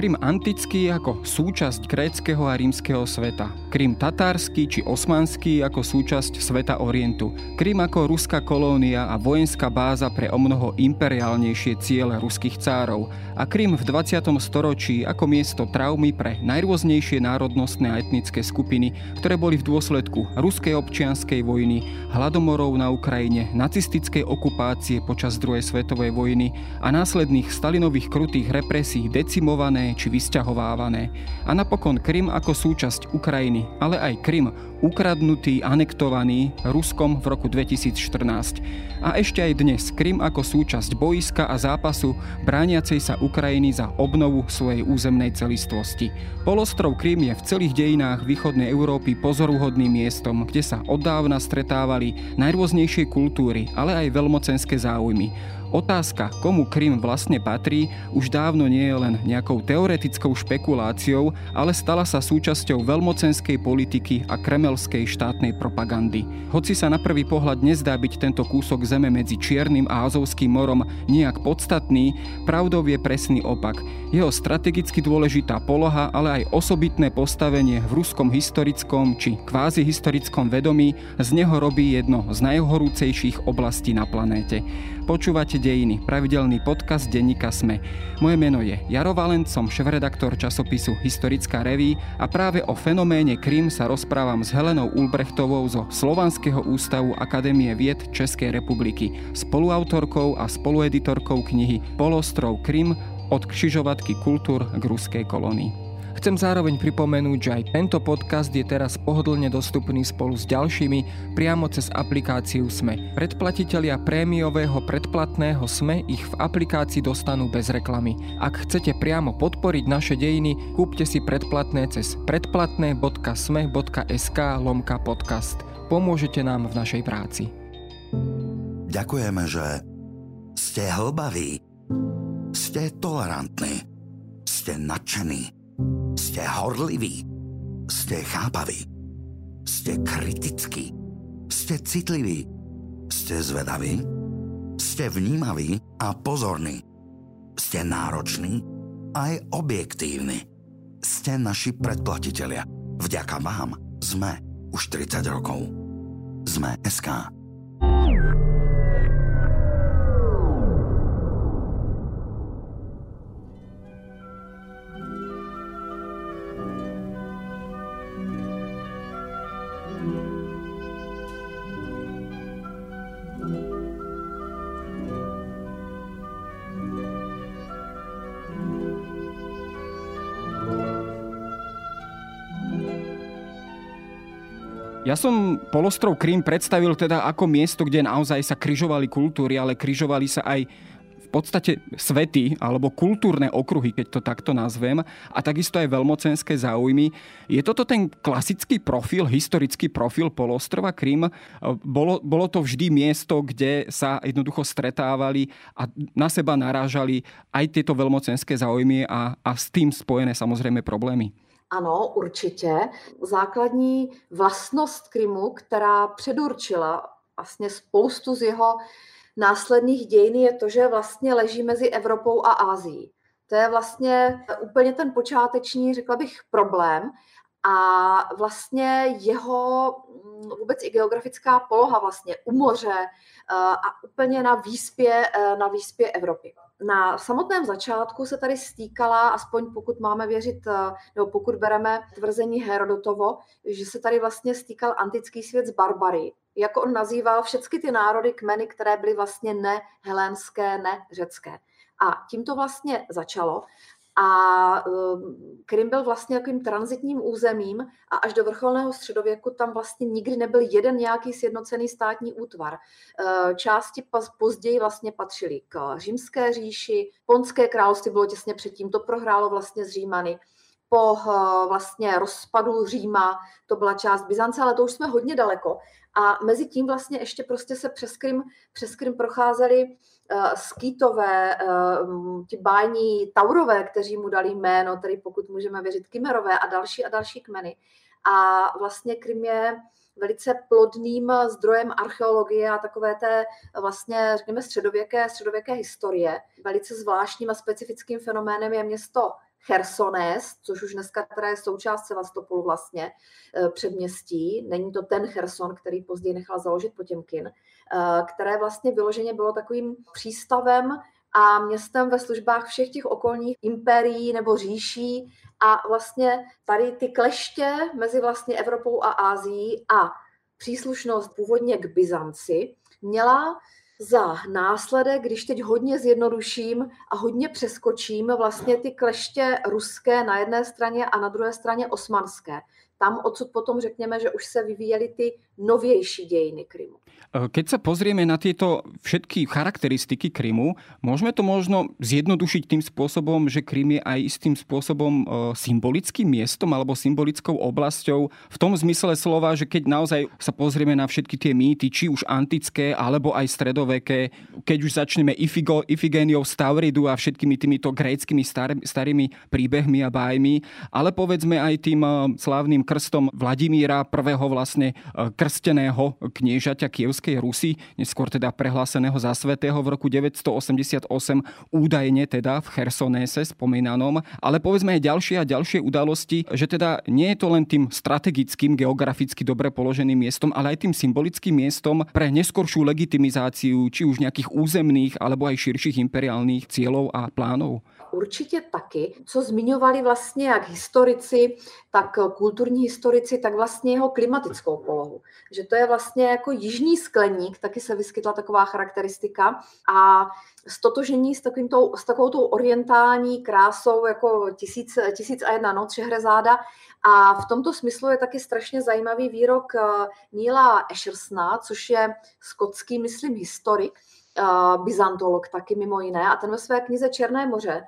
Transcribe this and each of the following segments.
Krym antický ako súčasť gréckého a rímskeho sveta. Krym tatársky či osmanský ako súčasť sveta Orientu. Krym ako ruská kolónia a vojenská báza pre omnoho imperiálnejšie ciele ruských cárov. A Krym v 20. storočí ako miesto traumy pre najrôznejšie národnostné a etnické skupiny, ktoré boli v dôsledku ruskej občianskej vojny, hladomorov na Ukrajine, nacistickej okupácie počas druhej svetovej vojny a následných Stalinových krutých represí decimované či vysťahovávané. A napokon Krym ako súčasť Ukrajiny, ale aj Krym ukradnutý, anektovaný Ruskom v roku 2014. A ešte aj dnes Krym ako súčasť boiska a zápasu brániacej sa Ukrajiny za obnovu svojej územnej celistvosti. Polostrov Krym je v celých dejinách východnej Európy pozoruhodným miestom, kde sa od dávna stretávali najrôznejšie kultúry, ale aj veľmocenské záujmy. Otázka, komu Krym vlastne patrí, už dávno nie je len nejakou teoretickou špekuláciou, ale stala sa súčasťou veľmocenskej politiky a kremelskej štátnej propagandy. Hoci sa na prvý pohľad nezdá byť tento kúsok zeme medzi Čiernym a Azovským morom nejak podstatný, pravdou je presný opak. Jeho strategicky dôležitá poloha, ale aj osobitné postavenie v ruskom historickom či kvázi historickom vedomí z neho robí jedno z najhorúcejších oblastí na planéte. Počúvate dejiny, pravidelný podcast denníka Sme. Moje meno je Jaro Valent, som šéf-redaktor časopisu Historická reví a práve o fenoméne Krym sa rozprávam s Helenou Ulbrechtovou zo Slovanského ústavu Akadémie vied Českej republiky, spoluautorkou a spolueditorkou knihy Polostrov Krym od křižovatky kultúr k ruskej kolónii. Chcem zároveň pripomenúť, že aj tento podcast je teraz pohodlne dostupný spolu s ďalšími priamo cez aplikáciu SME. Predplatitelia prémiového predplatného SME ich v aplikácii dostanú bez reklamy. Ak chcete priamo podporiť naše dejiny, kúpte si predplatné cez predplatné.sme.sk lomka podcast. Pomôžete nám v našej práci. Ďakujeme, že ste hlbaví, ste tolerantní, ste nadšení Ste horliví, ste chápaví, ste kritickí, ste citliví, ste zvedaví, ste vnímaví a pozorní, ste nároční aj objektívni. Ste naši predplatitelia. Vďaka vám sme už 30 rokov. Sme SK. Ja som polostrov Krím predstavil teda ako miesto, kde naozaj sa kryžovali kultúry, ale kryžovali sa aj v podstate svety alebo kultúrne okruhy, keď to takto nazvem, a takisto aj veľmocenské záujmy. Je toto ten klasický profil, historický profil polostrova Krím? Bolo, bolo to vždy miesto, kde sa jednoducho stretávali a na seba narážali aj tieto veľmocenské záujmy a, a s tým spojené samozrejme problémy? Ano, určitě. Základní vlastnost Krymu, která předurčila vlastně spoustu z jeho následných dějin, je to, že vlastně leží mezi Evropou a Ázií. To je vlastně úplně ten počáteční, řekla bych, problém. A vlastně jeho mm, vůbec i geografická poloha vlastně u moře eh, a úplně na výspě, eh, na výspě Evropy na samotném začátku se tady stýkala, aspoň pokud máme věřit, eh, nebo pokud bereme tvrzení Herodotovo, že se tady vlastně stýkal antický svět s barbary. Jako on nazýval všechny ty národy, kmeny, které byly vlastně ne helénské, ne řecké. A tím to vlastně začalo. A ehm, Krym byl vlastně jakým transitním územím a až do vrcholného středověku tam vlastně nikdy nebyl jeden nějaký sjednocený státní útvar. Ehm, části později vlastně patřily k římské říši, Ponské království bylo těsně předtím, to prohrálo vlastně z Římany po eh, vlastně rozpadu Říma, to byla část Byzance, ale to už jsme hodně daleko. A mezi tím vlastně ještě prostě se přes Krym, přes Krym procházeli uh, skýtové, uh, ti bájní taurové, kteří mu dali jméno, tedy pokud můžeme věřit Kymerové a další a další kmeny. A vlastně Krym je velice plodným zdrojem archeologie a takové té vlastně, řekněme, středověké, středověké historie. Velice zvláštním a specifickým fenoménem je město Chersonés, což už dneska teda je součást Sevastopolu vlastně předměstí. Není to ten Cherson, který později nechal založit Potěmkin, které vlastně vyloženě bylo takovým přístavem a městem ve službách všech těch okolních impérií nebo říší. A vlastně tady ty kleště mezi vlastně Evropou a Ázií a příslušnost původně k Byzanci měla za následek, když teď hodně zjednoduším a hodně přeskočím vlastně ty kleště ruské na jedné straně a na druhé straně osmanské. Tam odsud potom řekněme, že už se vyvíjely ty novější dějiny Krymu. Eh, keď sa pozrieme na tieto všetky charakteristiky Krymu, môžeme to možno zjednodušiť tým spôsobom, že Krym je aj istým spôsobom eh, symbolickým miestom alebo symbolickou oblasťou v tom zmysle slova, že keď naozaj sa pozrieme na všetky tie mýty, či už antické alebo aj stredoveké, keď už začneme Ifigo, Ifigéniou Stavridu a všetkými týmito gréckými star, starými príbehmi a bájmi, ale povedzme aj tým eh, slávnym krstom Vladimíra, prvého vlastne e, krsteného kniežaťa Kievskej Rusy, neskôr teda prehláseného za svetého v roku 988, údajne teda v Chersonese spomínanom, ale povedzme aj ďalšie a ďalšie udalosti, že teda nie je to len tým strategickým, geograficky dobre položeným miestom, ale aj tým symbolickým miestom pre neskoršiu legitimizáciu či už nejakých územných alebo aj širších imperiálnych cieľov a plánov. Určitě taky, co zmiňovali vlastně jak historici, tak kulturní historici, tak vlastně jeho klimatickou polohu. Že to je vlastně jako jižní skleník, taky se vyskytla taková charakteristika. A stotožení s, takovým tou, s takovou tou orientální krásou jako tisíc, tisíc a jedna noc Šehrezáda. A v tomto smyslu je taky strašně zajímavý výrok eh, Níla Eshersna, což je skotský, myslím, historik, uh, byzantolog taky mimo jiné, a ten ve své knize Černé moře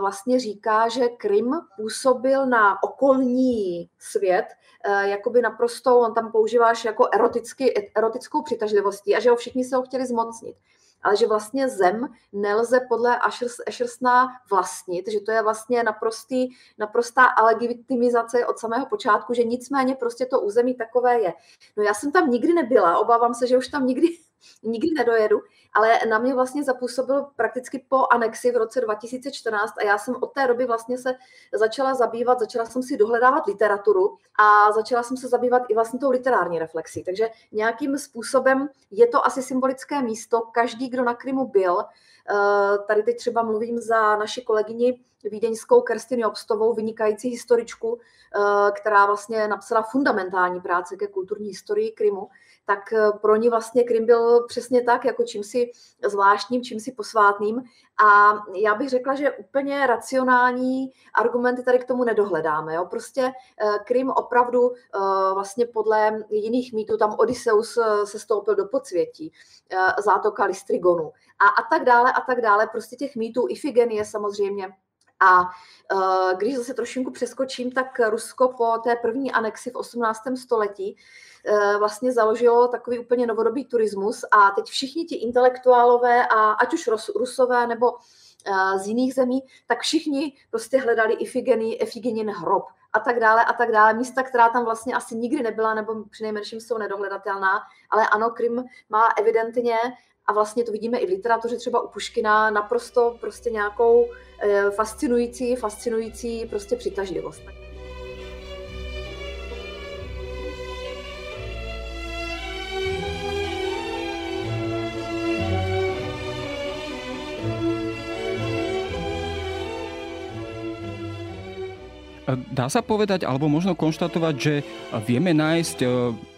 vlastně říká, že Krym působil na okolní svět uh, jakoby naprosto, on tam používáš jako eroticky, erotickou přitažlivostí a že ho všichni se ho chtěli zmocnit ale že vlastně zem nelze podle Ashersna vlastnit, že to je vlastně naprostý, naprostá alegitimizace od samého počátku, že nicméně prostě to území takové je. No já jsem tam nikdy nebyla, obávám se, že už tam nikdy nikdy nedojedu, ale na mě vlastně zapůsobil prakticky po anexi v roce 2014 a já jsem od té doby vlastně se začala zabývat, začala jsem si dohledávat literaturu a začala jsem se zabývat i vlastně tou literární reflexí. Takže nějakým způsobem je to asi symbolické místo. Každý, kdo na Krymu byl, eh, tady teď třeba mluvím za naši kolegyni vídeňskou Kerstin Obstovou, vynikající historičku, eh, která vlastně napsala fundamentální práce ke kulturní historii Krymu, tak eh, pro ní vlastně Krym byl přesně tak, jako čím si zvláštním, čím si posvátným. A já bych řekla, že úplně racionální argumenty tady k tomu nedohledáme. Jo? Prostě eh, Krym opravdu vlastně podle jiných mýtů, tam Odysseus se stoupil do podsvětí, zátoka Listrigonu a, a tak dále a tak dále. Prostě těch mýtů Ifigenie samozřejmě a uh, když zase trošinku přeskočím, tak Rusko po té první anexi v 18. století uh, vlastně založilo takový úplně novodobý turismus a teď všichni ti intelektuálové, a ať už Rusové nebo uh, z jiných zemí, tak všichni prostě hledali Ifigeny, Ifigenin hrob a tak dále a tak dále. Místa, která tam vlastně asi nikdy nebyla, nebo přinejmenším jsou nedohledatelná, ale ano, Krym má evidentně a vlastně to vidíme i v literatuře, třeba u Puškina, naprosto prostě nějakou eh, fascinující, fascinující prostě přitažlivost. Dá sa povedať, alebo možno konštatovať, že vieme nájsť e,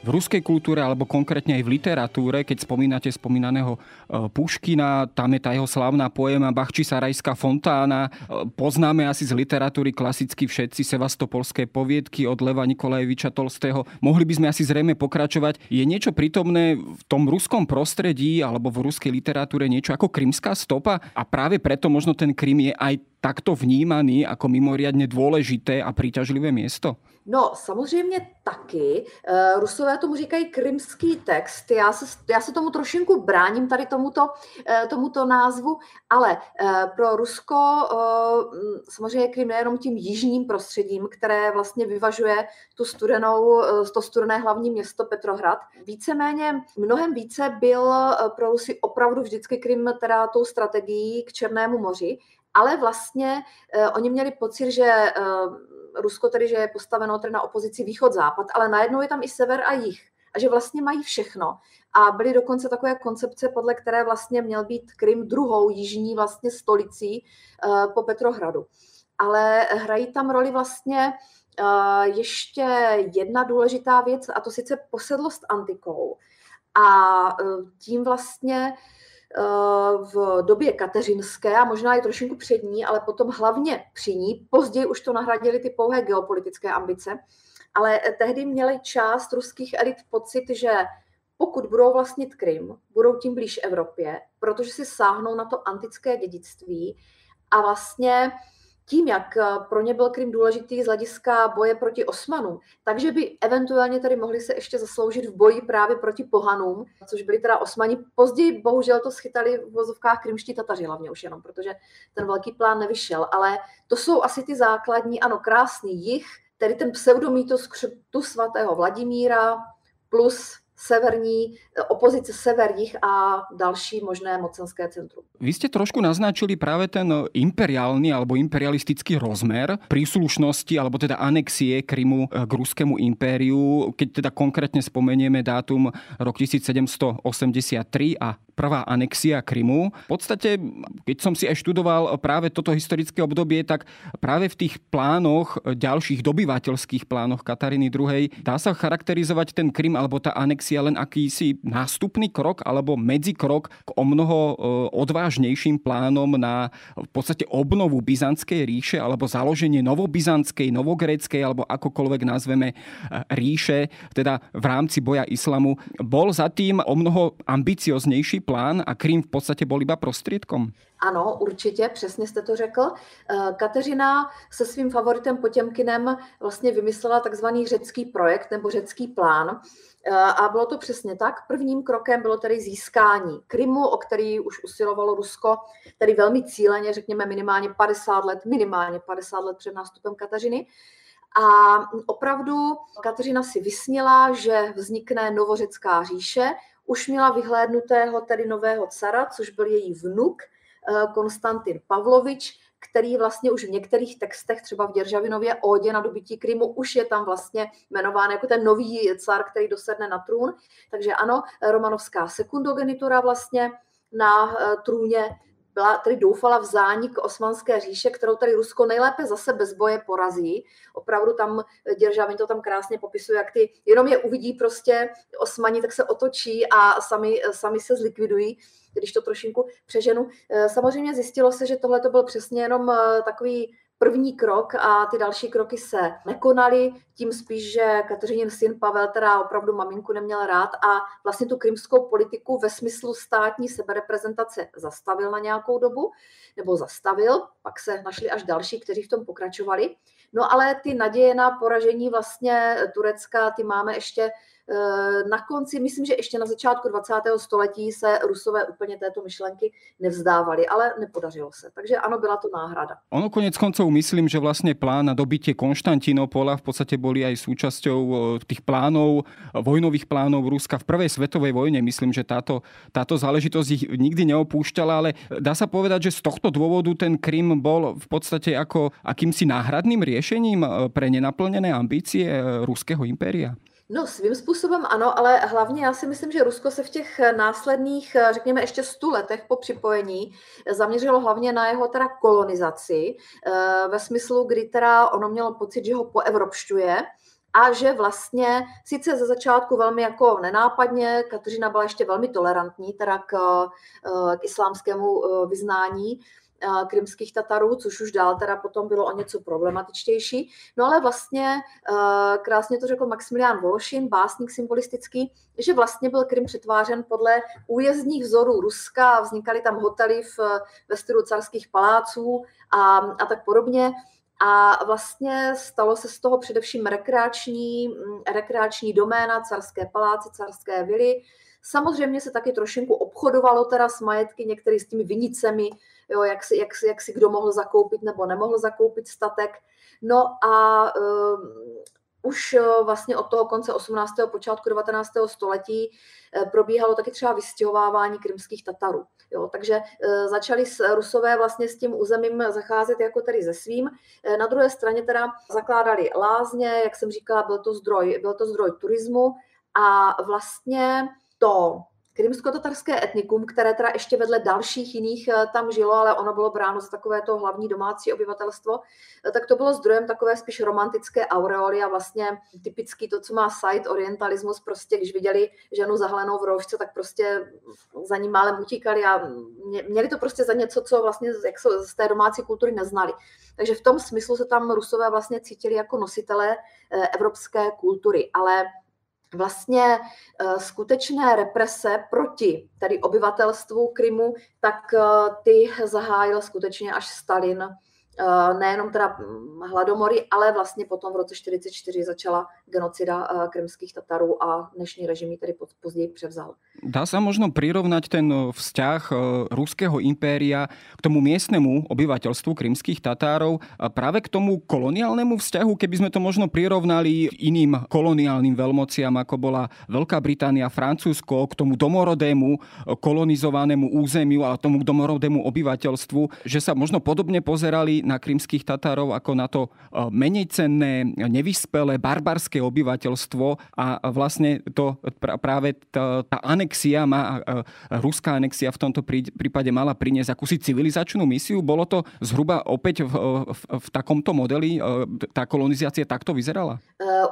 v ruskej kultúre, alebo konkrétne aj v literatúre, keď spomínate spomínaného e, Puškina, tam je tá jeho slavná poema Bachčisarajská fontána. E, poznáme asi z literatúry klasicky všetci sevastopolské poviedky od Leva Nikolajeviča Tolstého. Mohli by sme asi zrejme pokračovať. Je niečo prítomné v tom ruskom prostredí alebo v ruskej literatúre niečo ako krymská stopa a práve preto možno ten Krym je aj takto vnímaný ako mimoriadne dôležité a príťažlivé miesto? No, samozřejmě taky. Eh, Rusové tomu říkají krymský text. Já se, já se tomu trošinku bráním tady tomuto, eh, tomuto názvu, ale eh, pro Rusko samozřejmě Krym nejenom tím jižním prostředím, které vlastně vyvažuje tu studenou, to studené hlavní město Petrohrad. Víceméně mnohem více byl pro Rusy opravdu vždycky Krym teda tou strategií k Černému moři ale vlastně uh, oni měli pocit, že uh, Rusko tedy, že je postaveno tedy na opozici východ-západ, ale najednou je tam i sever a jih a že vlastně mají všechno. A byly dokonce takové koncepce, podle které vlastně měl být Krym druhou jižní vlastně stolicí uh, po Petrohradu. Ale hrají tam roli vlastně uh, ještě jedna důležitá věc, a to sice posedlost antikou. A uh, tím vlastně v době kateřinské a možná i trošinku před ní, ale potom hlavně při ní. Později už to nahradili ty pouhé geopolitické ambice, ale tehdy měli část ruských elit pocit, že pokud budou vlastnit Krym, budou tím blíž Evropě, protože si sáhnou na to antické dědictví a vlastně tím, jak eh, pro ně byl Krym důležitý z hlediska boje proti Osmanům, takže by eventuálně tady mohli se ještě zasloužit v boji právě proti Pohanům, což byli teda Osmani. Později bohužel to schytali v vozovkách krymští Tataři hlavně už jenom, protože ten velký plán nevyšel, ale to jsou asi ty základní, ano, krásný jich, tedy ten pseudomýtos křtu svatého Vladimíra plus severní, opozice severních a další možné mocenské centrum. Vy ste trošku naznačili práve ten imperiálny alebo imperialistický rozmer príslušnosti alebo teda anexie Krymu k ruskému impériu, keď teda konkrétne spomenieme dátum rok 1783 a prvá anexia Krymu. V podstate, keď som si aj študoval práve toto historické obdobie, tak práve v tých plánoch, ďalších dobyvateľských plánoch Kataríny II. dá sa charakterizovať ten Krym alebo tá anexia len akýsi nástupný krok alebo medzikrok k o mnoho e, odvážnejším plánom na v podstate obnovu Byzantskej ríše alebo založenie novobizantskej, novogréckej alebo akokoľvek nazveme e, ríše, teda v rámci boja islamu, bol za tým o mnoho ambicioznejší plán a Krym v podstatě byl iba prostředkom? Ano, určitě, přesně jste to řekl. Eh, Kateřina se svým favoritem Potěmkinem vlastně vymyslela takzvaný řecký projekt nebo řecký plán. Eh, a bylo to přesně tak. Prvním krokem bylo tedy získání Krymu, o který už usilovalo Rusko, tedy velmi cíleně, řekněme minimálně 50 let, minimálně 50 let před nástupem Kateřiny. A opravdu Kateřina si vysněla, že vznikne novořecká říše, už měla vyhlédnutého tedy nového cara, což byl její vnuk Konstantin Pavlovič, který vlastně už v některých textech, třeba v Děržavinově Ódě na dobytí Krymu, už je tam vlastně jmenován jako ten nový car, který dosedne na trůn. Takže ano, romanovská sekundogenitura vlastně na eh, trůně byla, tedy doufala v zánik osmanské říše, kterou tady Rusko nejlépe zase bez boje porazí. Opravdu tam Děržavin to tam krásně popisuje, jak ty, jenom je uvidí prostě osmani, tak se otočí a sami, sami se zlikvidují, když to trošinku přeženu. Samozřejmě zjistilo se, že tohle to byl přesně jenom eh, takový první krok a ty další kroky se nekonaly, tím spíš, že Kateřinin syn Pavel teda opravdu maminku neměl rád a vlastně tu krymskou politiku ve smyslu státní sebereprezentace zastavil na nějakou dobu, nebo zastavil, pak se našli až další, kteří v tom pokračovali. No ale ty naděje na poražení vlastně Turecka, ty máme ještě Eh, na konci, myslím, že ještě na začátku 20. století se Rusové úplně této myšlenky nevzdávali, ale nepodařilo se. Takže ano, byla to náhrada. Ono konec koncov myslím, že vlastně plán na dobitie Konštantinopola v podstatě boli aj súčasťou eh, tých plánov, vojnových plánov Ruska v prvej svetovej vojne. Myslím, že táto, táto záležitosť ich nikdy neopúšťala, ale dá sa povedať, že z tohto dôvodu ten Krym bol v podstate ako akýmsi náhradným riešením eh, pre nenaplnené ambície ruského impéria. No svým způsobem ano, ale hlavně já si myslím, že Rusko se v těch následných, řekněme ještě stu letech po připojení zaměřilo hlavně na jeho teda kolonizaci, eh, ve smyslu, kdy teda ono mělo pocit, že ho poevropšťuje, a že vlastně sice ze začátku velmi jako nenápadně, Kateřina byla ještě velmi tolerantní teda k, eh, k islámskému eh, vyznání, krymských Tatarů, což už dál teda potom bylo o něco problematičtější. No ale vlastně krásně to řekl Maximilián Vološin, básník symbolistický, že vlastně byl Krym přetvářen podle újezdních vzorů Ruska vznikaly tam hotely v, ve stylu carských paláců a, a tak podobně. A vlastně stalo se z toho především rekreační, rekreační doména, carské paláce, carské vily. Samozřejmě se taky trošinku obchodovalo teda s majetky některý s těmi vinicemi, jo, jak, si, jak, jak si kdo mohl zakoupit nebo nemohl zakoupit statek. No a ehm, už vlastně od toho konce 18. počátku 19. století probíhalo taky třeba vystěhovávání krymských Tatarů. Jo, takže začali s Rusové vlastně s tím územím zacházet jako tedy ze svým. Na druhé straně teda zakládali lázně, jak jsem říkala, byl to zdroj, byl to zdroj turismu a vlastně to krymsko-tatarské etnikum, které teda ještě vedle dalších jiných eh, tam žilo, ale ono bylo bráno za takové to hlavní domácí obyvatelstvo, eh, tak to bylo zdrojem takové spíš romantické aureoly a vlastně typický to, co má side orientalismus, prostě když viděli ženu zahlenou v roušce, tak prostě za ní málem utíkali a měli to prostě za něco, co vlastně jak se z té domácí kultury neznali. Takže v tom smyslu se tam Rusové vlastně cítili jako nositelé eh, evropské kultury, ale vlastně eh, skutečné represe proti tedy obyvatelstvu Krymu, tak eh, ty zahájil skutečně až Stalin nejenom teda hm, hladomory, ale vlastně potom v roce 1944 začala genocida eh, krymských Tatarů a dnešní režim ji tedy později převzal. Dá sa možno prirovnať ten eh, vzťah ruského impéria k tomu miestnemu obyvateľstvu krymských Tatárov a práve k tomu koloniálnemu vzťahu, keby sme to možno prirovnali iným koloniálnym veľmociam, ako bola Veľká Británia, Francúzsko, k tomu domorodému kolonizovanému územiu a tomu domorodému obyvateľstvu, že sa možno podobne pozerali na krymských Tatárov ako na to e, menej cenné, nevyspelé, barbarské obyvateľstvo a vlastne to práve tá, tá anexia, má, ruská anexia v tomto prípade mala priniesť akúsi civilizačnú misiu. Bolo to zhruba opäť v, v, v takomto modeli, tá kolonizácia takto vyzerala?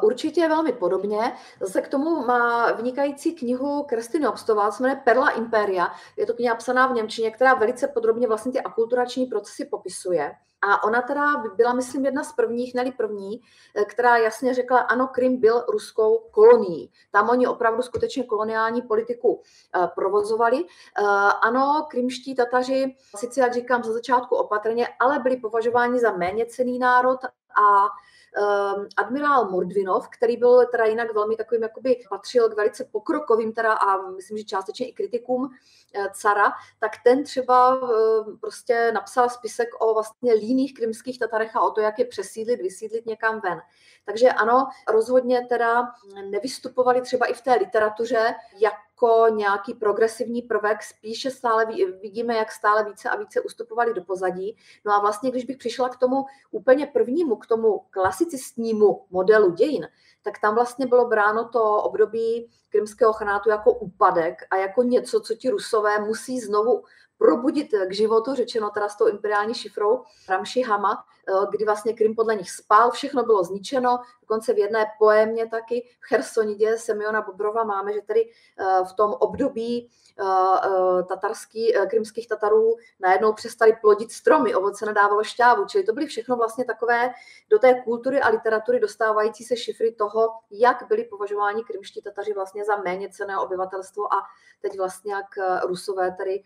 Určitě velmi podobně. Zase k tomu má vynikající knihu Kristiny Obstová, se jmenuje Perla Imperia. Je to kniha psaná v Němčině, která velice podrobně vlastně ty akulturační procesy popisuje. A ona teda byla, myslím, jedna z prvních, neli první, eh, která jasně řekla, ano, Krym byl ruskou kolonií. Tam oni opravdu skutečně koloniální politiku eh, provozovali. Eh, ano, krymští Tataři, sice, jak říkám, za začátku opatrně, ale byli považováni za méně cený národ a Ehm, admirál Mordvinov, který byl teda jinak velmi takovým, jakoby patřil k velice pokrokovým teda a myslím, že částečně i kritikům eh, cara, tak ten třeba ehm, prostě napsal spisek o vlastně líných krymských Tatarech a o to, jak je přesídlit, vysídlit někam ven. Takže ano, rozhodně teda nevystupovali třeba i v té literatuře jako nějaký progresivní prvek, spíše stále vidíme, jak stále více a více ustupovali do pozadí. No a vlastně, když bych přišla k tomu úplně prvnímu, k tomu klasicistnímu modelu dějin, tak tam vlastně bylo bráno to období krymského chanátu jako úpadek a jako něco, co ti rusové musí znovu probudit k životu, řečeno teda s tou imperiální šifrou Ramši Hama, kdy vlastně Krym podle nich spal, všechno bylo zničeno, dokonce v jedné poémě taky v Chersonidě Semiona Bobrova máme, že tedy eh, v tom období eh, tatarský, krymských Tatarů najednou přestali plodit stromy, ovoce nedávalo šťávu, čili to byly všechno vlastně takové do té kultury a literatury dostávající se šifry toho, jak byli považováni krymští Tataři vlastně za méně cené obyvatelstvo a teď vlastně jak Rusové tady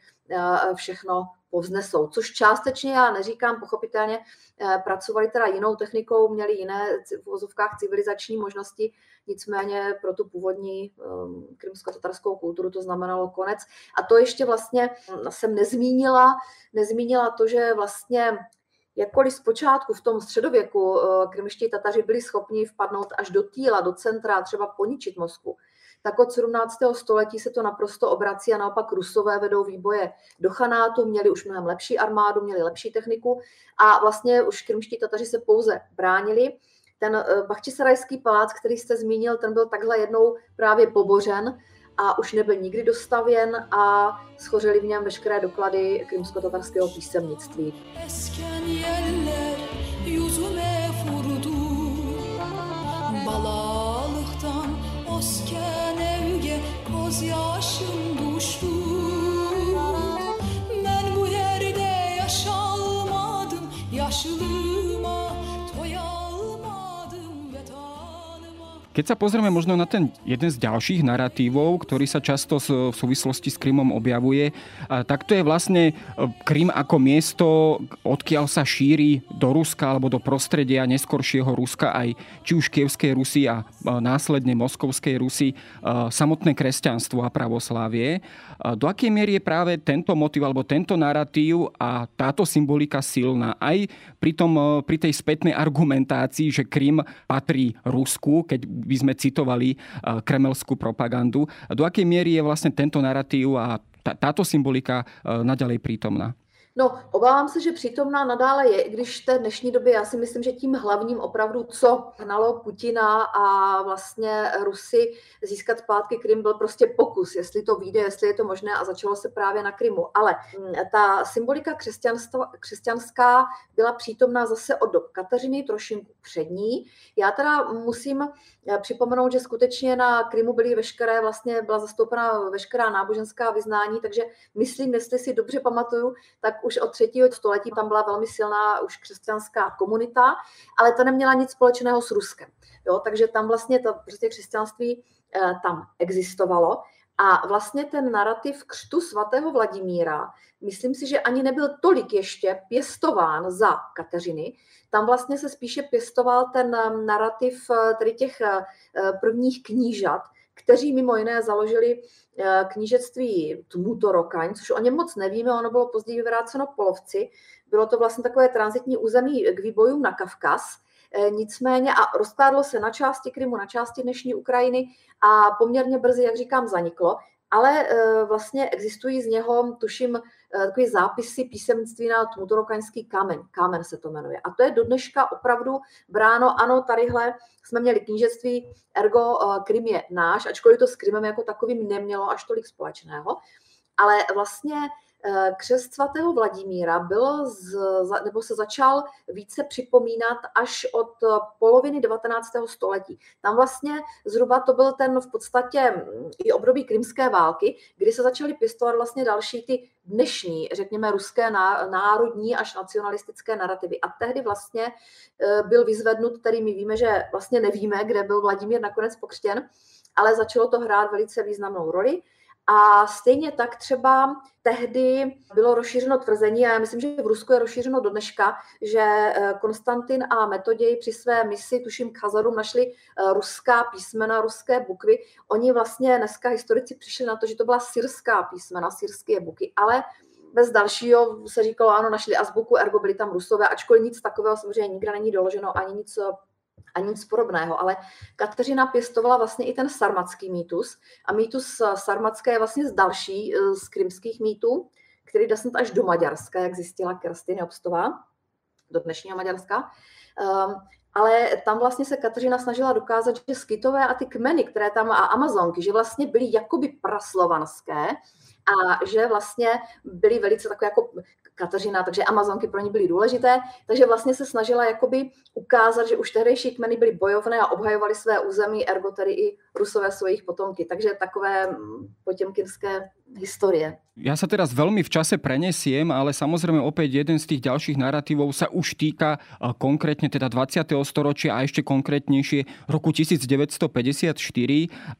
všechno povznesou. Což částečně, já neříkám, pochopitelně, eh, pracovali teda jinou technikou, měli jiné v vozovkách civilizační možnosti, nicméně pro tu původní ehm, krymsko-tatarskou kulturu to znamenalo konec. A to ještě vlastně hm, jsem nezmínila, nezmínila to, že vlastně jakkoliv zpočátku v tom středověku eh, krymští Tataři byli schopni vpadnout až do týla, do centra, třeba poničit Moskvu, tak od 17. století se to naprosto obrací a naopak Rusové vedou výboje do chanátu, měli už mnohem lepší armádu, měli lepší techniku a vlastně už krymští Tataři se pouze bránili. Ten eh, Bachčisarajský palác, který jste zmínil, ten byl takhle jednou právě pobořen a už nebyl nikdy dostavěn a schořeli v něm veškeré doklady krymsko-tatarského písemnictví. Gözyaşım Keď sa pozrieme možno na ten jeden z ďalších narratívov, ktorý sa často v súvislosti s Krymom objavuje, tak to je vlastne e, Krym ako miesto, odkiaľ sa šíri do Ruska alebo do prostredia neskoršieho Ruska aj či už Kievskej Rusy a následne Moskovskej Rusy e, samotné kresťanstvo a pravoslávie. Do akej miery je práve tento motiv alebo tento narratív a táto symbolika silná aj pri, tom, e, pri tej spätnej argumentácii, že Krym patrí Rusku, keď by sme citovali eh, kremelskú propagandu. Do akej miery je vlastne tento narratív a táto symbolika eh, naďalej prítomná? No, obávám se, že přítomná nadále je, i když v té dnešní době já si myslím, že tím hlavním opravdu, co hnalo Putina a vlastně Rusy získat zpátky Krym, byl prostě pokus, jestli to vyjde, jestli je to možné a začalo se právě na Krymu. Ale mm, ta symbolika křesťanská byla přítomná zase od dob Kateřiny, trošinku před ní. Já teda musím eh, připomenout, že skutečně na Krymu byly veškeré, vlastně byla zastoupena veškerá náboženská vyznání, takže myslím, jestli si dobře pamatuju, tak už od třetího století tam byla velmi silná už křesťanská komunita, ale ta neměla nic společného s Ruskem. Jo, takže tam vlastně to prostě křesťanství eh, tam existovalo. A vlastně ten narrativ křtu svatého Vladimíra, myslím si, že ani nebyl tolik ještě pěstován za Kateřiny. Tam vlastně se spíše pěstoval ten eh, narrativ eh, tedy těch prvních knížat, kteří mimo jiné založili eh, knížectví Tmutorokaň, což o něm moc nevíme, ono bylo později vyvráceno Polovci. Bylo to vlastně takové transitní území k výbojům na Kavkaz, eh, Nicméně a rozkládlo se na části Krymu, na části dnešní Ukrajiny a poměrně brzy, jak říkám, zaniklo ale e, vlastně existují z něho, tuším, takové zápisy písemnictví na Tmutorokaňský kámen. Kámen se to jmenuje. A to je do dneška opravdu bráno, ano, tadyhle jsme měli knížectví, ergo e, Krym je náš, ačkoliv to s Krymem jako takovým nemělo až tolik společného. Ale vlastně Eh, křest svatého Vladimíra byl z, nebo se začal více připomínat až od poloviny 19. století. Tam vlastně zhruba to byl ten v podstatě mm, i období krymské války, kdy se začaly pěstovat vlastně další ty dnešní, řekněme, ruské národní až nacionalistické narrativy. A tehdy vlastně eh, byl vyzvednut, který my víme, že vlastně nevíme, kde byl Vladimír nakonec pokřtěn, ale začalo to hrát velice významnou roli. A stejně tak třeba tehdy bylo rozšířeno tvrzení, a já myslím, že v Rusku je rozšířeno do dneška, že eh, Konstantin a Metoděj při své misi, tuším k Hazarům, našli eh, ruská písmena, ruské bukvy. Oni vlastně dneska historici přišli na to, že to byla syrská písmena, syrské buky, ale bez dalšího se říkalo, ano, našli azbuku, ergo byli tam rusové, ačkoliv nic takového samozřejmě nikde není doloženo, ani nic a nic podobného. Ale Kateřina pěstovala vlastně i ten sarmatský mýtus. A mýtus sarmatské je vlastně z další eh, z krymských mýtů, který jde až do Maďarska, jak zjistila Kerstin Obstová, do dnešního Maďarska. Um, ale tam vlastně se Kateřina snažila dokázat, že skytové a ty kmeny, které tam a Amazonky, že vlastně byly jakoby praslovanské a že vlastně byly velice takové jako Kateřina, takže Amazonky pro ní byly důležité, takže vlastně se snažila jakoby ukázat, že už tehdejší kmeny byly bojovné a obhajovali své území, ergo tedy i Rusové svojich potomky. Takže takové mm, potěmkinské historie. Ja sa teraz veľmi v čase prenesiem, ale samozrejme opäť jeden z tých ďalších narratívov sa už týka konkrétne teda 20. storočia a ešte konkrétnejšie roku 1954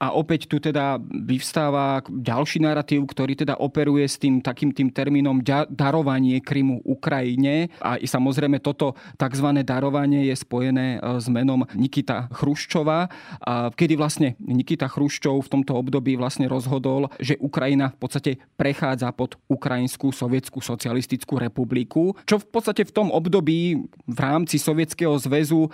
a opäť tu teda vyvstáva ďalší narratív, ktorý teda operuje s tým takým tým termínom darovanie Krymu Ukrajine a i samozrejme toto tzv. darovanie je spojené e, s menom Nikita Chruščova, kedy vlastne Nikita Chruščov v tomto období vlastne rozhodol, že Ukrajina v podstate prechádza pod Ukrajinskú sovietskú socialistickú republiku, čo v podstate v tom období v rámci Sovietskeho zväzu e,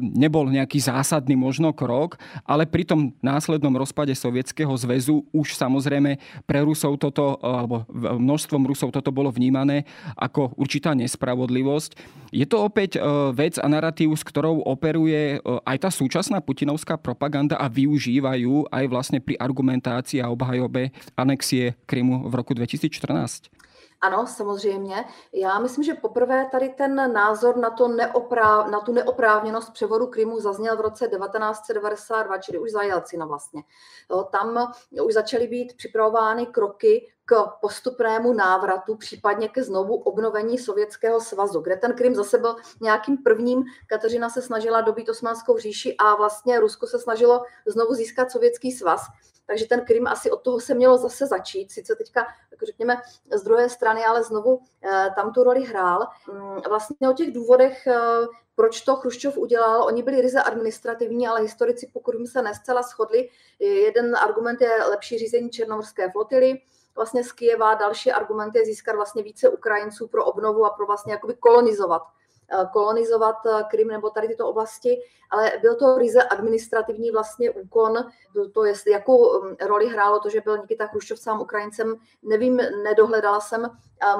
nebol nejaký zásadný možno krok, ale pri tom následnom rozpade Sovietskeho zväzu už samozrejme pre Rusov toto, e, alebo množstvom Rusov toto bolo vnímané ako určitá nespravodlivosť. Je to opäť e, vec a narratív, s ktorou operuje aj tá súčasná putinovská propaganda a využívajú aj vlastne pri argumentácii a obhajobe anexie Krymu v roku 2014? Ano, samozřejmě. Já myslím, že poprvé tady ten názor na, to neopráv, na tu neoprávněnost převodu Krymu zazněl v roce 1992, čili už za Jelcina vlastně. Jo, tam už začaly být připravovány kroky k postupnému návratu, případně ke znovu obnovení Sovětského svazu, kde ten Krym zase byl nějakým prvním. Kateřina se snažila dobít Osmanskou říši a vlastně Rusko se snažilo znovu získat Sovětský svaz. Takže ten Krym asi od toho se mělo zase začít, sice teďka, jako řekněme, z druhé strany, ale znovu eh, tam tu roli hrál. Mm, vlastně o těch důvodech, eh, proč to Chruščov udělal, oni byli ryze administrativní, ale historici, pokud se nescela shodli, jeden argument je lepší řízení černomorské flotily, vlastně z Kijeva. Další argument je získat vlastně více Ukrajinců pro obnovu a pro vlastně jakoby kolonizovat kolonizovat eh, Krym nebo tady tyto oblasti, ale byl to ryze administrativní vlastně úkon, to jestli, jakou mm, roli hrálo to, že byl Nikita Chruščov sám Ukrajincem, nevím, nedohledala jsem,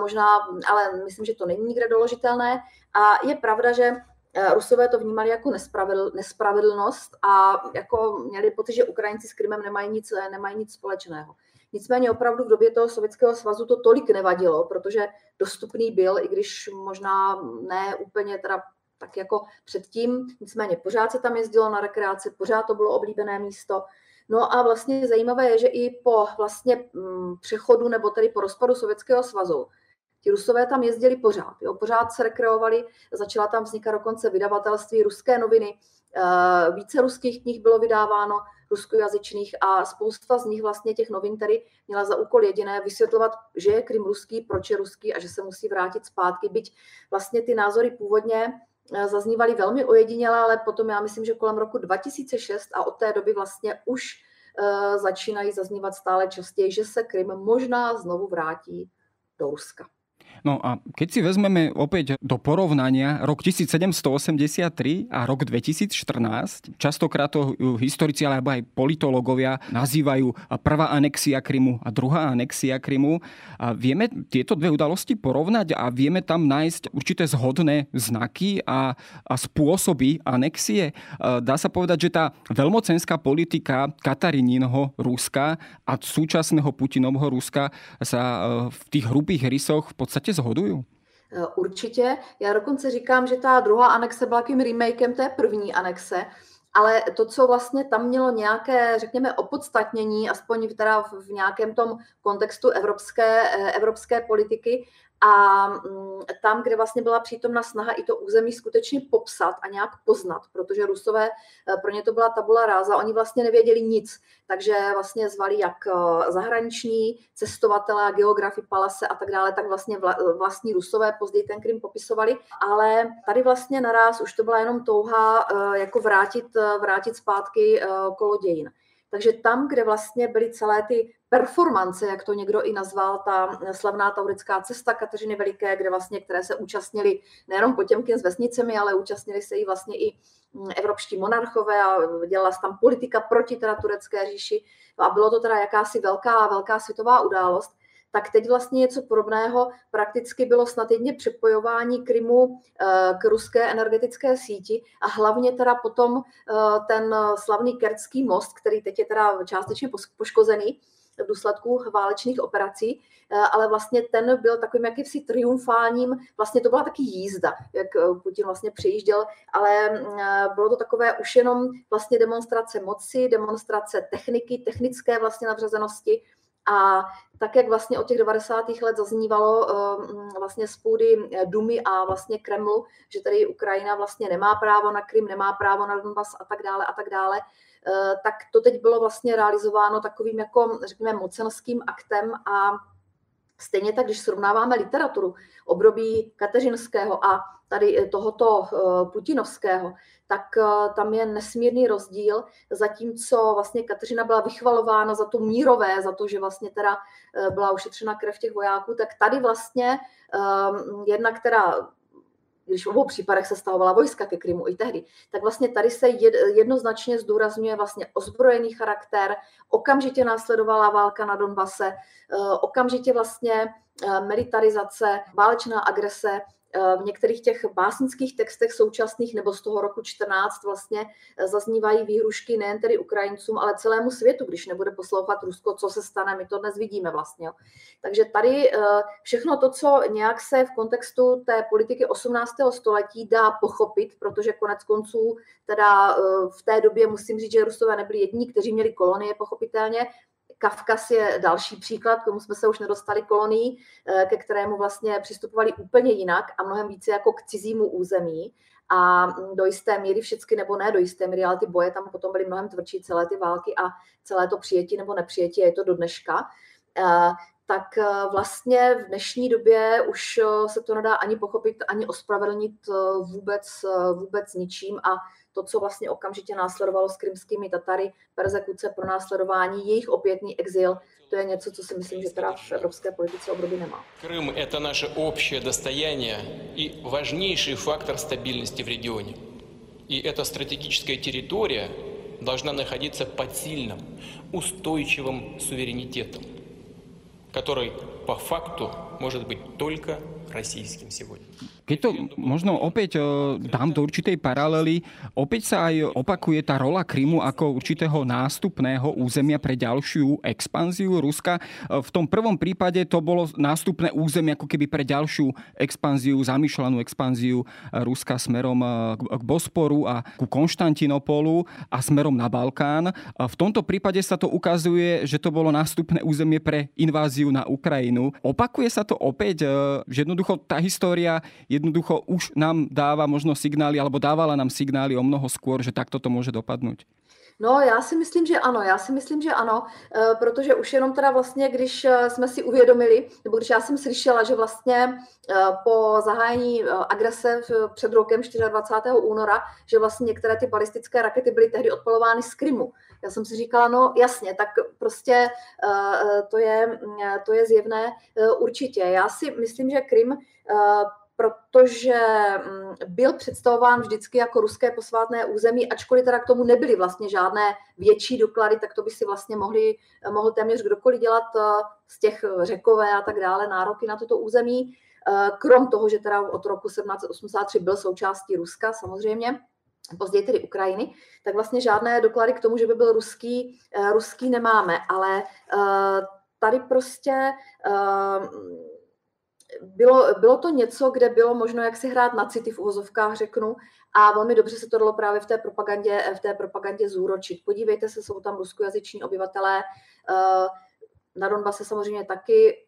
možná, ale myslím, že to není nikde doložitelné. A je pravda, že eh, Rusové to vnímali jako nespravedl, nespravedlnost a jako měli pocit, že Ukrajinci s Krymem nemají nic, nemají nic společného. Nicméně opravdu v době toho Sovětského svazu to tolik nevadilo, protože dostupný byl, i když možná ne úplně teda tak jako předtím, nicméně pořád se tam jezdilo na rekreaci, pořád to bylo oblíbené místo. No a vlastně zajímavé je, že i po vlastně mm, přechodu nebo tedy po rozpadu Sovětského svazu, ti Rusové tam jezdili pořád, jo, pořád se rekreovali, začala tam vznikat dokonce vydavatelství ruské noviny, eh, více ruských knih bylo vydáváno, ruskojazyčných a spousta z nich vlastně těch novin tady měla za úkol jediné vysvětlovat, že je Krym ruský, proč je ruský a že se musí vrátit zpátky, byť vlastně ty názory původně eh, zaznívaly velmi ojediněle, ale potom já myslím, že kolem roku 2006 a od té doby vlastně už uh, začínají zaznívat stále častěji, že se Krym možná znovu vrátí do Ruska. No a keď si vezmeme opäť do porovnania rok 1783 a rok 2014, častokrát to historici alebo aj politológovia nazývajú prvá anexia Krymu a druhá anexia Krymu. A vieme tieto dve udalosti porovnať a vieme tam nájsť určité zhodné znaky a, a spôsoby anexie. Dá sa povedať, že tá veľmocenská politika Katarinínho Ruska a súčasného Putinovho Ruska sa e, v tých hrubých rysoch v podstate určitě zhoduju. Eh, určitě. Já dokonce říkám, že ta druhá anexe byla takovým remakem té první anexe, ale to, co vlastně tam mělo nějaké, řekněme, opodstatnění, aspoň teda v nějakém tom kontextu evropské, eh, evropské politiky, a mm, tam, kde vlastně byla přítomna snaha i to území skutečně popsat a nějak poznat, protože Rusové, eh, pro ně to byla tabula ráza, oni vlastně nevěděli nic, takže vlastně zvali jak eh, zahraniční cestovatele, geografy, palase a tak dále, tak vlastně vlastní Rusové později ten Krym popisovali, ale tady vlastně naraz už to byla jenom touha eh, jako vrátit, vrátit zpátky kolo dějin. Takže tam, kde vlastně byly celé ty performance, jak to někdo i nazval, ta slavná taurická cesta Kateřiny Veliké, kde vlastně, které se účastnili nejenom Potěmkin s vesnicemi, ale účastnili se i vlastně i mm, evropští monarchové a dělala se tam politika proti teda turecké říši. A bylo to teda jakási velká, velká světová událost tak teď vlastně něco podobného prakticky bylo snad jedně přepojování Krymu eh, k ruské energetické síti a hlavně teda potom eh, ten slavný Kertský most, který teď je teda částečně poškozený, v důsledku válečných operací, eh, ale vlastně ten byl takovým jakýmsi triumfálním, vlastně to byla taky jízda, jak Putin vlastně přijížděl, ale bylo to takové už jenom vlastně demonstrace moci, demonstrace techniky, technické vlastně nadřazenosti, a tak, jak vlastně od těch 90. let zaznívalo ehm, vlastně z půdy eh, Dumy a vlastně Kremlu, že tady Ukrajina vlastně nemá právo na Krym, nemá právo na Donbass a tak dále a tak dále, eh, tak to teď bylo vlastně realizováno takovým jako, řekněme, mocenským aktem a Stejně tak, když srovnáváme literaturu období Kateřinského a tady eh, tohoto putinovského, tak eh, tam je nesmírný rozdíl, zatímco vlastně Kateřina byla vychvalována za to mírové, za to, že vlastně teda eh, byla ušetřena krev těch vojáků, tak tady vlastně um, jedna, která když v obou případech se stahovala vojska ke Krymu i tehdy, tak vlastně tady se jednoznačně zdůrazňuje vlastně ozbrojený charakter, okamžitě následovala válka na Donbase, okamžitě vlastně militarizace, válečná agrese, Eh, v některých těch básnických textech současných nebo z toho roku 14 vlastně eh, zaznívají výhrušky nejen tedy Ukrajincům, ale celému světu, když nebude poslouchat Rusko, co se stane, my to dnes vidíme vlastně. Takže tady eh, všechno to, co nějak se v kontextu té politiky 18. století dá pochopit, protože konec konců teda v té době musím říct, že Rusové nebyli jedni, kteří měli kolonie pochopitelně, Kavkaz je další příklad, komu jsme se už nedostali kolonii, ke kterému vlastně přistupovali úplně jinak a mnohem více jako k cizímu území. A do jisté míry všechny nebo ne do jisté míry, ale ty boje tam potom byly mnohem tvrdší, celé ty války a celé to přijetí nebo nepřijetí, je to do dneška. Tak eh, vlastně v dnešní době už eh, se to nedá ani pochopit, ani ospravedlnit eh, vůbec, vůbec ničím a to, co vlastně okamžitě následovalo s krymskými Tatary, persekuce, pro následování, jejich opětný exil, to je něco, co si myslím, že teda v evropské politice období nemá. Krym to naše общее достояние и важнейший фактор стабильности в регионе. И эта стратегическая территория должна находиться под сильным, устойчивым суверенитетом который по факту может быть только российским сегодня. Keď to možno opäť e, dám do určitej paralely, opäť sa aj opakuje tá rola Krymu ako určitého nástupného územia pre ďalšiu expanziu Ruska. E, v tom prvom prípade to bolo nástupné územie ako keby pre ďalšiu expanziu, zamýšľanú expanziu Ruska smerom e, k Bosporu a ku Konštantinopolu a smerom na Balkán. V tomto prípade sa to ukazuje, že to bolo nástupné územie pre inváziu na Ukrajinu. Opakuje sa to opäť, že jednoducho tá história je jednoducho už nám dáva možno signály, alebo dávala nám signály o mnoho skôr, že takto to môže dopadnúť? No, já si myslím, že ano, já si myslím, že ano, eh, protože už jenom teda vlastně, když eh, jsme si uvědomili, nebo když já jsem slyšela, že vlastně eh, po zahájení agrese před rokem 24. února, že vlastně některé ty balistické rakety byly tehdy odpalovány z Krymu. Já jsem si říkala, no jasně, tak prostě to je, to je zjevné určitě. Já si myslím, že Krym protože mm, byl představován vždycky jako ruské posvátné území, ačkoliv teda k tomu nebyly vlastně žádné větší doklady, tak to by si vlastně mohli, mohl téměř kdokoliv dělat eh, z těch řekové a tak dále nároky na toto území. Eh, krom toho, že teda od roku 1783 byl součástí Ruska samozřejmě, později tedy Ukrajiny, tak vlastně žádné doklady k tomu, že by byl ruský, eh, ruský nemáme, ale tady prostě bylo, bylo to něco, kde bylo možno jak si hrát na city v uvozovkách, řeknu, a velmi dobře se to dalo právě v té propagandě, v té propagandě zúročit. Podívejte se, jsou tam ruskojazyční obyvatelé, eh, na Donbase samozřejmě taky,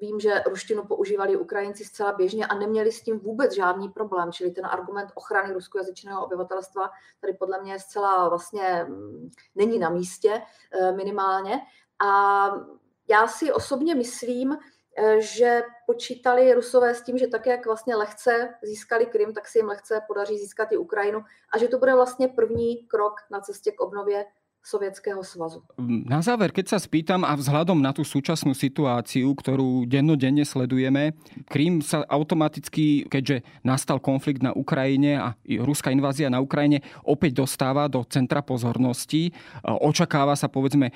vím, že ruštinu používali Ukrajinci zcela běžně a neměli s tím vůbec žádný problém, čili ten argument ochrany ruskojazyčného obyvatelstva tady podle mě zcela vlastně mm, není na místě eh, minimálně. A já si osobně myslím, Eh, že počítali Rusové s tím, že tak, jak vlastně lehce získali Krym, tak se jim lehce podaří získat i Ukrajinu a že to bude vlastně první krok na cestě k obnově Sovietskeho svazu. Na záver, keď sa spýtam a vzhľadom na tú súčasnú situáciu, ktorú dennodenne sledujeme, Krím sa automaticky, keďže nastal konflikt na Ukrajine a ruská invázia na Ukrajine, opäť dostáva do centra pozornosti. Očakáva sa, povedzme,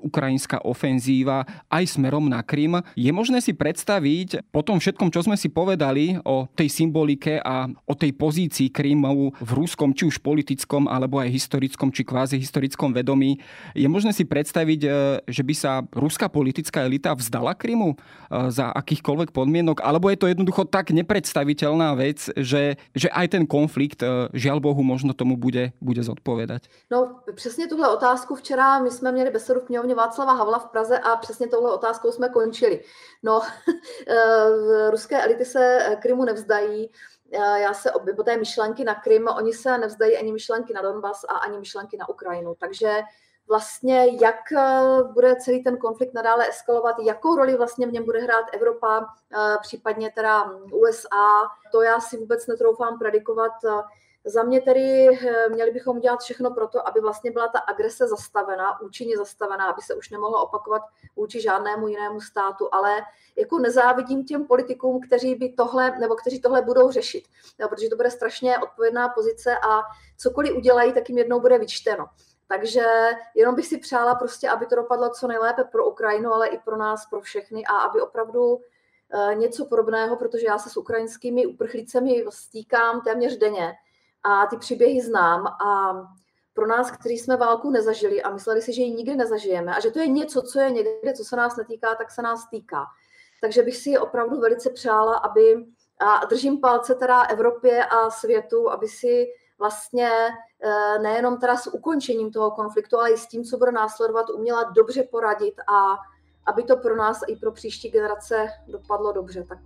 ukrajinská ofenzíva aj smerom na Krím. Je možné si predstaviť, po tom všetkom, čo sme si povedali o tej symbolike a o tej pozícii Krímu v ruskom, či už politickom, alebo aj historickom, či kvázi historickom historickom vedomí. Je možné si predstaviť, e, že by sa ruská politická elita vzdala Krymu e, za akýchkoľvek podmienok, alebo je to jednoducho tak nepredstaviteľná vec, že, že aj ten konflikt, e, žiaľ Bohu, možno tomu bude, bude zodpovedať? No, přesně tuhle otázku včera my jsme měli besedu v knihovně Václava Havla v Praze a přesně touhle otázkou jsme končili. No, ruské elity se Krymu nevzdají, já se po té myšlenky na Krym, oni se nevzdají ani myšlenky na Donbas a ani myšlenky na Ukrajinu. Takže vlastně jak eh, bude celý ten konflikt nadále eskalovat, jakou roli vlastně v něm bude hrát Evropa, eh, případně teda USA, to já si vůbec netroufám predikovat. Za mě tedy eh, měli bychom dělat všechno pro to, aby vlastně byla ta agrese zastavena, účinně zastavená, aby se už nemohla opakovat vůči žádnému jinému státu, ale jako nezávidím těm politikům, kteří by tohle, nebo kteří tohle budou řešit, no, protože to bude strašně odpovědná pozice a cokoliv udělají, tak jim jednou bude vyčteno. Takže jenom bych si přála prostě, aby to dopadlo co nejlépe pro Ukrajinu, ale i pro nás, pro všechny a aby opravdu eh, něco podobného, protože já se s ukrajinskými uprchlícemi stýkám téměř denně, a ty příběhy znám a pro nás, kteří jsme válku nezažili a mysleli si, že ji nikdy nezažijeme a že to je něco, co je někde, co se nás netýká, tak se nás týká. Takže bych si opravdu velice přála, aby, a držím palce teda Evropě a světu, aby si vlastně eh, nejenom teda s ukončením toho konfliktu, ale i s tím, co bude následovat, uměla dobře poradit a aby to pro nás i pro příští generace dopadlo dobře. Tak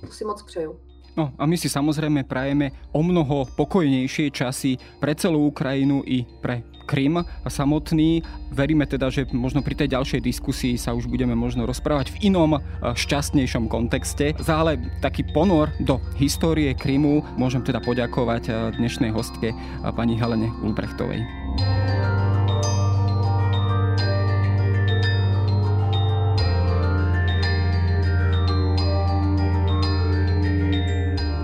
to si moc přeju. No a my si samozrejme prajeme o mnoho pokojnejšie časy pre celú Ukrajinu i pre Krym samotný. Veríme teda, že možno pri tej ďalšej diskusii sa už budeme možno rozprávať v inom šťastnejšom kontexte. Za ale taký ponor do histórie Krymu môžem teda poďakovať dnešnej hostke pani Helene Ulbrechtovej.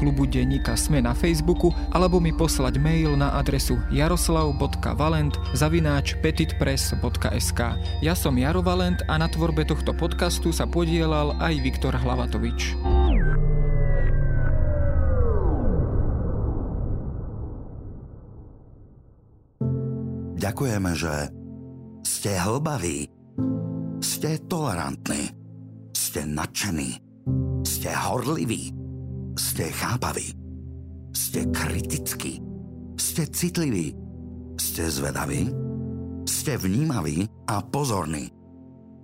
klubu denníka Sme na Facebooku alebo mi poslať mail na adresu jaroslav.valent zavináč petitpress.sk Ja som Jaro Valent a na tvorbe tohto podcastu sa podielal aj Viktor Hlavatovič. Ďakujeme, že ste hlbaví, ste tolerantní, ste nadšení, ste horliví, ste chápaví. Ste kritickí. Ste citliví. Ste zvedaví. Ste vnímaví a pozorní.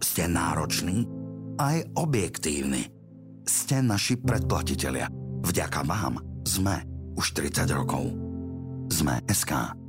Ste nároční aj objektívni. Ste naši predplatitelia. Vďaka vám sme už 30 rokov. Sme SK.